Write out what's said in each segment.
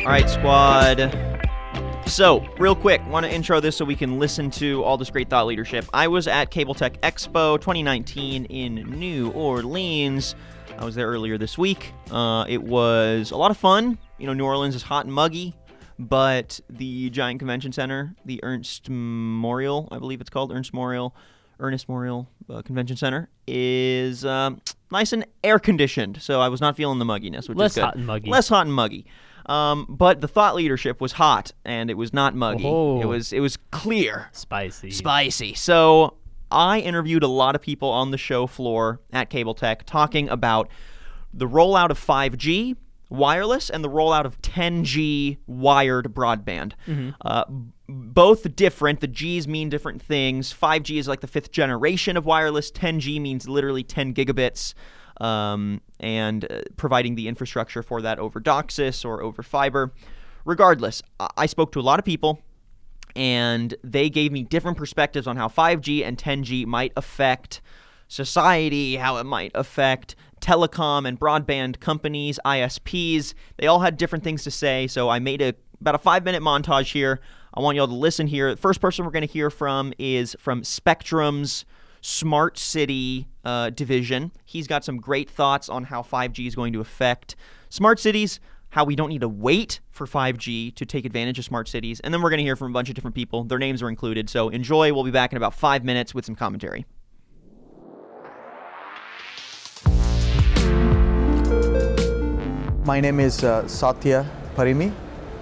All right, squad. So, real quick, want to intro this so we can listen to all this great thought leadership. I was at Cable Tech Expo 2019 in New Orleans. I was there earlier this week. Uh, it was a lot of fun. You know, New Orleans is hot and muggy, but the giant convention center, the Ernst Memorial, I believe it's called Ernst Memorial, Ernest Memorial uh, Convention Center, is um, nice and air conditioned. So I was not feeling the mugginess, which Less is good. hot and muggy. Less hot and muggy. Um, but the thought leadership was hot and it was not muggy. Oh. It was it was clear Spicy. spicy. So I interviewed a lot of people on the show floor at Cable Tech talking about the rollout of 5G wireless and the rollout of 10G wired broadband. Uh, both different. The G's mean different things. 5G is like the fifth generation of wireless. 10G means literally 10 gigabits. Um, and uh, providing the infrastructure for that over DOCSIS or over fiber. Regardless, I- I spoke to a lot of people and they gave me different perspectives on how 5G and 10G might affect society, how it might affect telecom and broadband companies, ISPs. They all had different things to say, so I made a about a 5-minute montage here. I want y'all to listen here. The first person we're going to hear from is from Spectrum's Smart City uh, division. He's got some great thoughts on how 5G is going to affect smart cities, how we don't need to wait for 5G to take advantage of smart cities. And then we're going to hear from a bunch of different people. Their names are included. So enjoy. We'll be back in about five minutes with some commentary. My name is uh, Satya Parimi.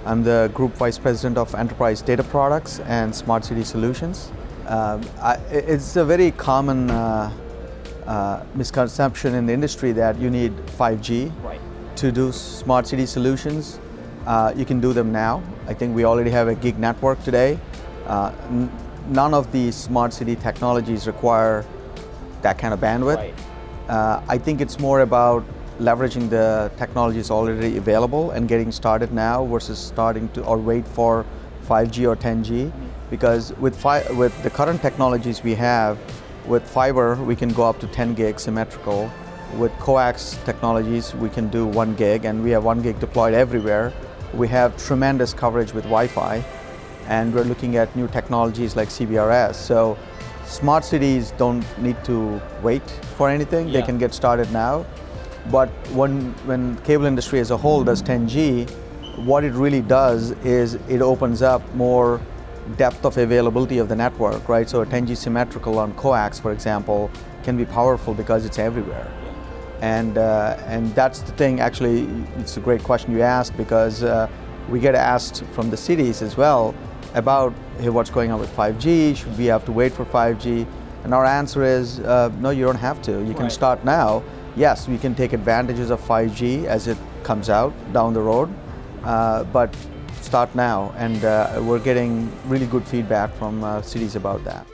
I'm the Group Vice President of Enterprise Data Products and Smart City Solutions. Um, I, it's a very common uh, uh, misconception in the industry that you need 5G Right. to do smart city solutions. Uh, you can do them now. I think we already have a gig network today. Uh, n- none of the smart city technologies require that kind of bandwidth. Right. Uh, I think it's more about leveraging the technologies already available and getting started now versus starting to or wait for 5G or 10G. Because with fi- with the current technologies we have, with fiber we can go up to 10 gig symmetrical. With coax technologies we can do one gig, and we have one gig deployed everywhere. We have tremendous coverage with Wi-Fi, and we're looking at new technologies like CBRS. So smart cities don't need to wait for anything. They can get started now. But when when cable industry as a whole does 10G, what it really does is it opens up more depth of availability of the network, right? So a 10G symmetrical on coax, for example, can be powerful because it's everywhere. And uh, and that's the thing. Actually, it's a great question you asked because uh, we get asked from the cities as well about hey, what's going on with 5G. Should we have to wait for 5G? And our answer is uh, no. You don't have to. You can Right. start now. Yes, we can take advantages of 5G as it comes out down the road, uh, but start now. And uh, we're getting really good feedback from uh, cities about that.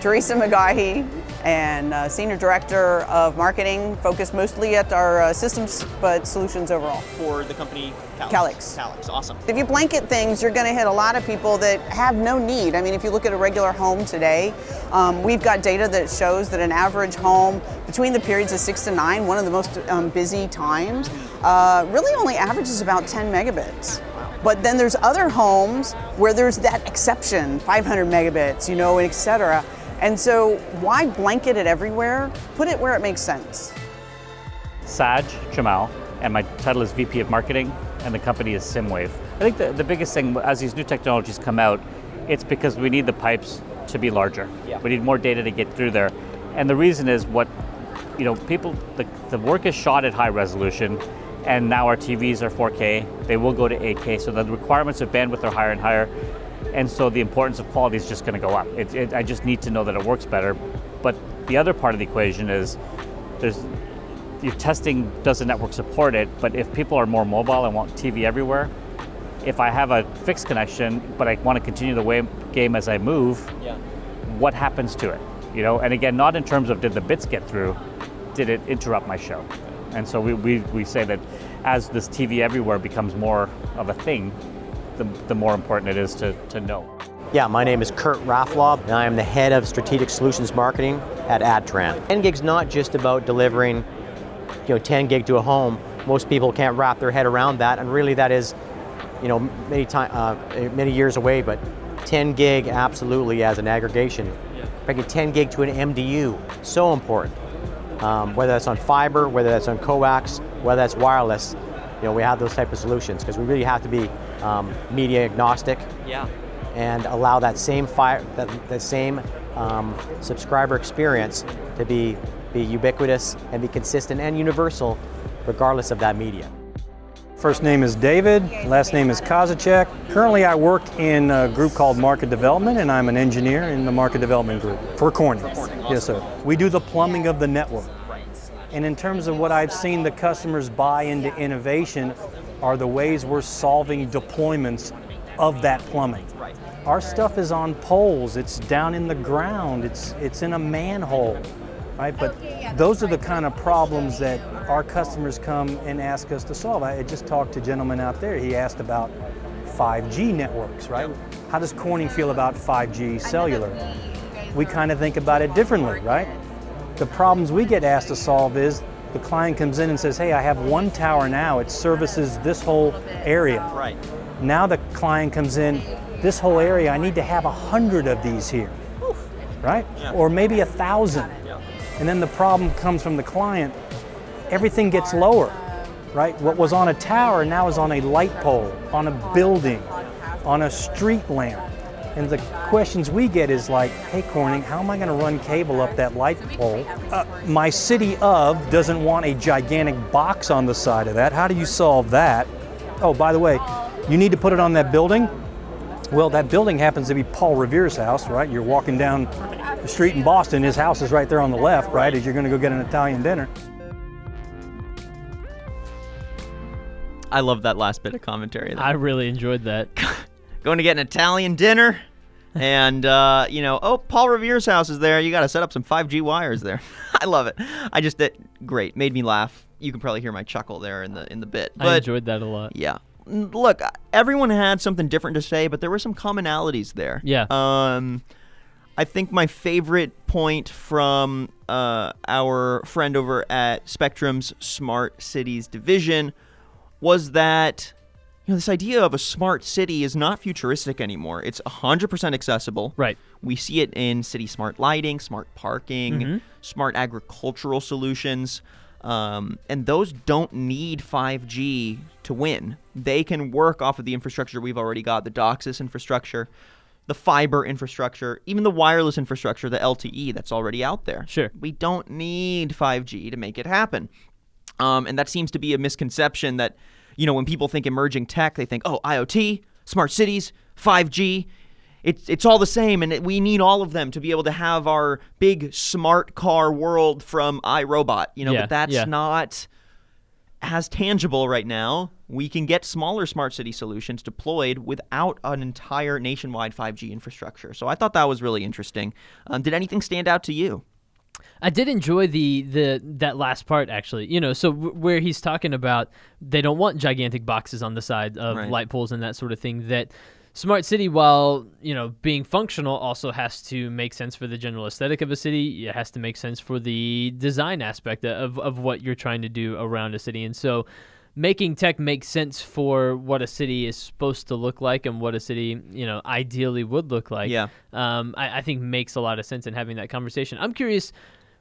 Teresa McGahey and uh, Senior Director of Marketing, focused mostly at our uh, systems but solutions overall. For the company Calix. Calix, awesome. If you blanket things, you're going to hit a lot of people that have no need. I mean, if you look at a regular home today, um, we've got data that shows that an average home between the periods of six to nine, one of the most um, busy times, uh, really only averages about 10 megabits. But then there's other homes where there's that exception, 500 megabits, you know, et cetera. And so why blanket it everywhere? Put it where it makes sense. Saj Jamal, and my title is VP of Marketing, and the company is SSIMWAVE. I think the, the biggest thing as these new technologies come out, it's because we need the pipes to be larger. Yeah. We need more data to get through there. And the reason is what, you know, people, the, the work is shot at high resolution, and now our TVs are 4K. They will go to 8K, so the requirements of bandwidth are higher and higher. And so the importance of quality is just going to go up. It, it, I just need to know that it works better. But the other part of the equation is there's your testing does the network support it, but if people are more mobile and want TV everywhere, if I have a fixed connection but I want to continue the way, game as I move, Yeah. what happens to it? You know, and again, not in terms of did the bits get through, did it interrupt my show? And so we, we, we say that as this TV everywhere becomes more of a thing, the, the more important it is to, to know. Yeah, my name is Kurt Raaflaub, and I am the head of strategic solutions marketing at Adtran. 10 gig's not just about delivering, you know, 10 gig to a home. Most people can't wrap their head around that, and really that is you know, many time, uh, many years away, but 10 gig absolutely as an aggregation. Bringing 10 gig to an MDU, so important. Um, whether that's on fiber, whether that's on coax, whether that's wireless, you know, we have those type of solutions because we really have to be um, media agnostic Yeah. and allow that same fire, that, that same um, subscriber experience to be be ubiquitous and be consistent and universal, regardless of that media. First name is David, last name is Kozacek. Currently, I work in a group called Market Development, and I'm an engineer in the Market Development Group for Corning. Yes, sir. We do the plumbing of the network. And in terms of what I've seen the customers buy into innovation, are the ways we're solving deployments of that plumbing. Our stuff is on poles, it's down in the ground, it's, it's in a manhole, right? But those are the kind of problems that our customers come and ask us to solve. I just talked to a gentleman out there, he asked about 5G networks, right? How does Corning feel about 5G cellular? We kind of think about it differently, right? The problems we get asked to solve is the client comes in and says, hey, I have one tower now, it services this whole area. Right. Now the client comes in, this whole area, I need to have a hundred of these here, right? Or maybe a thousand. Yeah. And then the problem comes from the client. Everything gets lower, right? What was on a tower now is on a light pole, on a building, on a street lamp. And the questions we get is like, hey Corning, how am I going to run cable up that light pole? Uh, my city of doesn't want a gigantic box on the side of that. How do you solve that? Oh, by the way, you need to put it on that building. Well, that building happens to be Paul Revere's house, right? You're walking down the street in Boston, his house is right there on the left, right, as you're going to go get an Italian dinner. I love that last bit of commentary. I really enjoyed that. Going to get an Italian dinner, and uh, you know, oh, Paul Revere's house is there. You got to set up some 5G wires there. I love it. I just it, great, made me laugh. You can probably hear my chuckle there in the in the bit. But I enjoyed that a lot. yeah, look, everyone had something different to say, but there were some commonalities there. Yeah. Um, I think my favorite point from uh, our friend over at Spectrum's Smart Cities division was that you know this idea of a smart city is not futuristic anymore. It's 100% accessible. Right. We see it in city smart lighting, smart parking, smart agricultural solutions. Um, and those don't need 5G to win. They can work off of the infrastructure we've already got the DOCSIS infrastructure, the fiber infrastructure, even the wireless infrastructure, the LTE that's already out there. Sure. We don't need 5G to make it happen. Um, and that seems to be a misconception that, you know, when people think emerging tech, they think, oh, IoT, smart cities, 5G. It's, it's all the same, and it, we need all of them to be able to have our big smart car world from iRobot. You know, Yeah, but that's yeah. not as tangible right now. We can get smaller smart city solutions deployed without an entire nationwide 5G infrastructure. So I thought that was really interesting. Um, did anything stand out to you? I did enjoy the the that last part actually. You know, so w- where he's talking about they don't want gigantic boxes on the side of Right. light poles and that sort of thing. That smart city, while you know being functional, also has to make sense for the general aesthetic of a city. It has to make sense for the design aspect of of what you're trying to do around a city, and so. Making tech make sense for what a city is supposed to look like and what a city, you know, ideally would look like. Yeah. um, I, I think makes a lot of sense in having that conversation. I'm curious,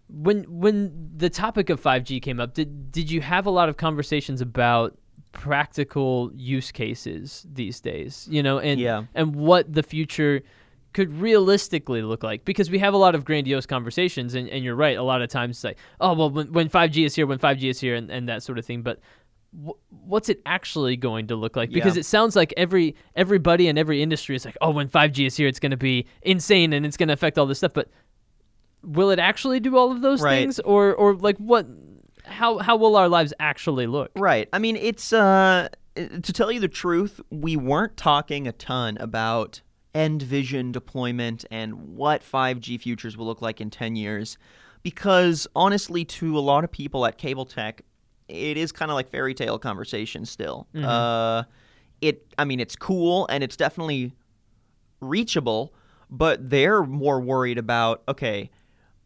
when when the topic of 5G came up, did did you have a lot of conversations about practical use cases these days? You know, and Yeah. and what the future could realistically look like because we have a lot of grandiose conversations and, and you're right a lot of times it's like oh well when, when 5g is here when 5g is here and, and that sort of thing but wh- what's it actually going to look like because Yeah. it sounds like every everybody in every industry is like oh when 5g is here it's going to be insane and it's going to affect all this stuff but will it actually do all of those Right. things or or like what how how will our lives actually look Right. I mean, it's uh to tell you the truth, we weren't talking a ton about end vision deployment and what 5G futures will look like in 10 years because honestly to a lot of people at Cable Tech, it is kind of like fairy tale conversation still. Uh it I mean, it's cool and it's definitely reachable, but they're more worried about okay,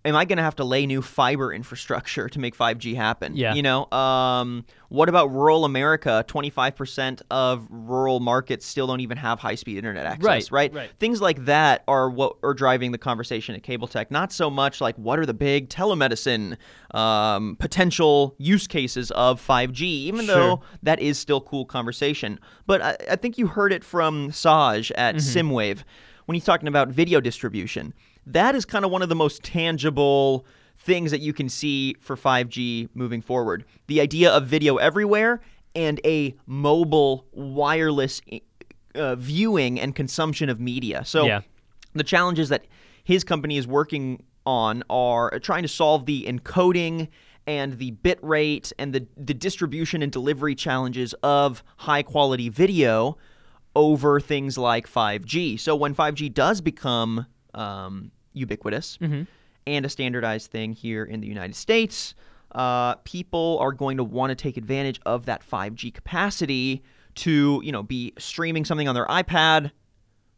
am I going to have to lay new fiber infrastructure to make 5G happen? Yeah. You know, um, what about rural America? 25% of rural markets still don't even have high speed internet access, Right, right? right. Things like that are what are driving the conversation at Cable Tech. Not so much like what are the big telemedicine um, potential use cases of 5G, even Sure. though that is still cool conversation. But I, I think you heard it from Saj at SSIMWAVE when he's talking about video distribution. That is kind of one of the most tangible things that you can see for 5G moving forward. The idea of video everywhere and a mobile wireless uh, viewing and consumption of media. So Yeah. the challenges that his company is working on are trying to solve the encoding and the bit rate and the, the distribution and delivery challenges of high quality video over things like 5G. So when 5G does become um, ubiquitous and a standardized thing here in the United States, uh, people are going to want to take advantage of that 5G capacity to, you know, be streaming something on their iPad,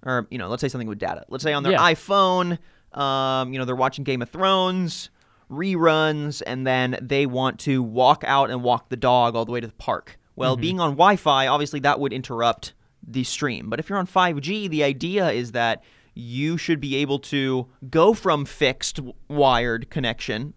or you know, let's say something with data. Let's say on their Yeah. iPhone, um, you know, they're watching Game of Thrones reruns, and then they want to walk out and walk the dog all the way to the park. Well, being on Wi-Fi, obviously that would interrupt the stream. But if you're on 5G, the idea is that you should be able to go from fixed wired connection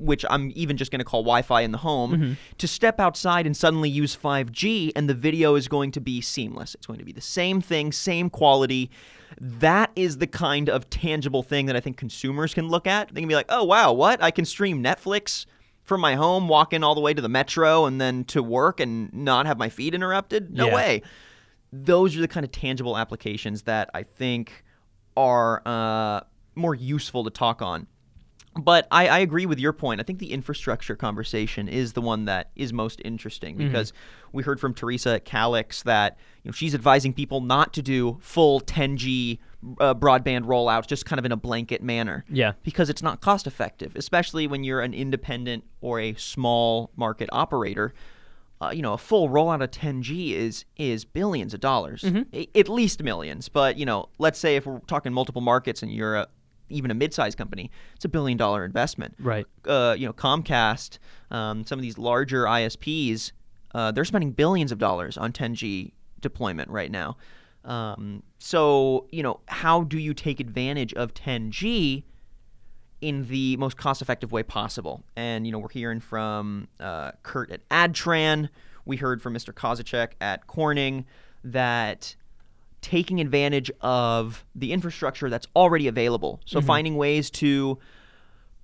which I'm even just going to call Wi Fi in the home, mm-hmm. to step outside and suddenly use 5G, and the video is going to be seamless. It's going to be the same thing, same quality. That is the kind of tangible thing that I think consumers can look at. They can be like, oh, wow, what? I can stream Netflix from my home, walk in all the way to the metro, and then to work and not have my feed interrupted? No Yeah. way. Those are the kind of tangible applications that I think are uh, more useful to talk on. But I, I agree with your point. I think the infrastructure conversation is the one that is most interesting because we heard from Teresa Calix that you know she's advising people not to do full 10G uh, broadband rollouts, just kind of in a blanket manner. Yeah. Because it's not cost effective, especially when you're an independent or a small market operator. Uh, you know, a full rollout of 10G is is billions of dollars, A- at least millions. But you know, let's say if we're talking multiple markets and you're a, even a mid-sized company, it's a billion dollar investment. Right. Uh, you know, Comcast, um, some of these larger ISPs, uh, they're spending billions of dollars on 10G deployment right now. Um, so you know, how do you take advantage of 10G? In the most cost-effective way possible. And you know, we're hearing from uh, Kurt at Adtran. We heard from Mr. Kozacek at Corning that taking advantage of the infrastructure that's already available. So finding ways to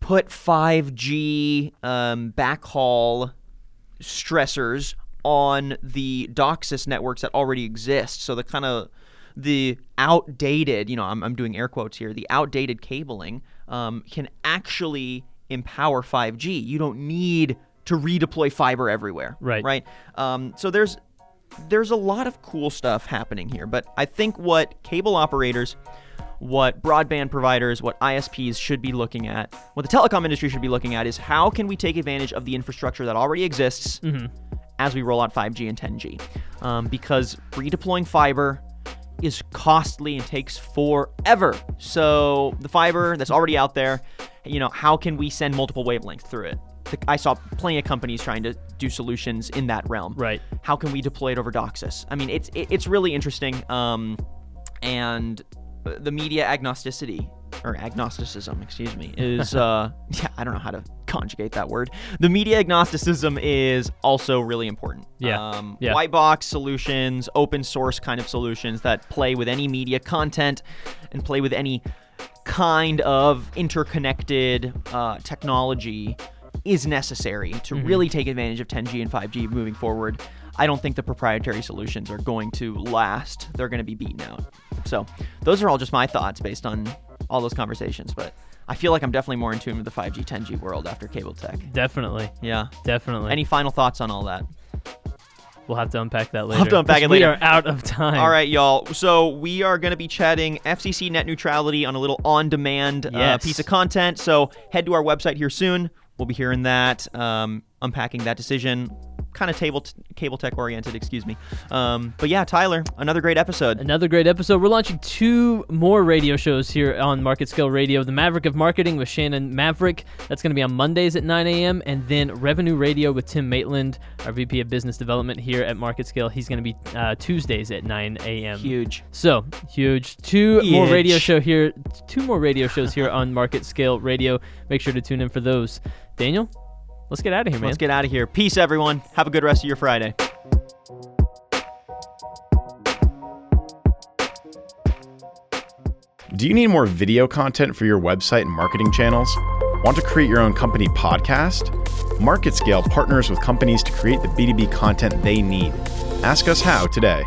put 5G um, backhaul stressors on the DOCSIS networks that already exist. So the kind of the outdated, you know, I'm, I'm doing air quotes here, the outdated cabling um, can actually empower 5G. You don't need to redeploy fiber everywhere. Right. Right. Um, so there's there's a lot of cool stuff happening here, but I think what cable operators, what broadband providers, what ISPs should be looking at, what the telecom industry should be looking at is how can we take advantage of the infrastructure that already exists as we roll out 5G and 10G. Um, because redeploying fiber is costly and takes forever. So the fiber that's already out there, you know, how can we send multiple wavelengths through it? I saw plenty of companies trying to do solutions in that realm. Right. How can we deploy it over DOCSIS? I mean, it's it's really interesting. Um, and the media agnosticity or agnosticism, excuse me, is uh, yeah, I don't know how to conjugate that word. The media agnosticism is also really important. Yeah. Um, Yeah. White box solutions, open source kind of solutions that play with any media content and play with any kind of interconnected uh, technology is necessary to really take advantage of 10G and 5G moving forward. I don't think the proprietary solutions are going to last. They're going to be beaten out. So, those are all just my thoughts based on all those conversations. But I feel like I'm definitely more in tune with the 5G, 10G world after cable tech. Definitely. Yeah. Definitely. Any final thoughts on all that? we'll have to unpack that later. have to unpack it We are out of time. All right, y'all. So we are going to be chatting FCC net neutrality on a little on-demand uh, piece of content. So head to our website here soon. We'll be hearing that, um, unpacking that decision, kind of table t- cable tech oriented. Excuse me. Um, but yeah, Tyler, another great episode. Another great episode. We're launching two more radio shows here on MarketScale Radio. The Maverick of Marketing with Shannon Maverick. That's going to be on Mondays at 9 a.m. And then Revenue Radio with Tim Maitland, our VP of Business Development here at MarketScale. He's going to be uh, Tuesdays at 9 a.m. Huge. So huge. Two more radio show here. Two more radio shows here on MarketScale Radio. Make sure to tune in for those. Daniel, let's get out of here, man. Let's get out of here. Peace, everyone. Have a good rest of your Friday. Do you need more video content for your website and marketing channels? Want to create your own company podcast? MarketScale partners with companies to create the B2B content they need. Ask us how today.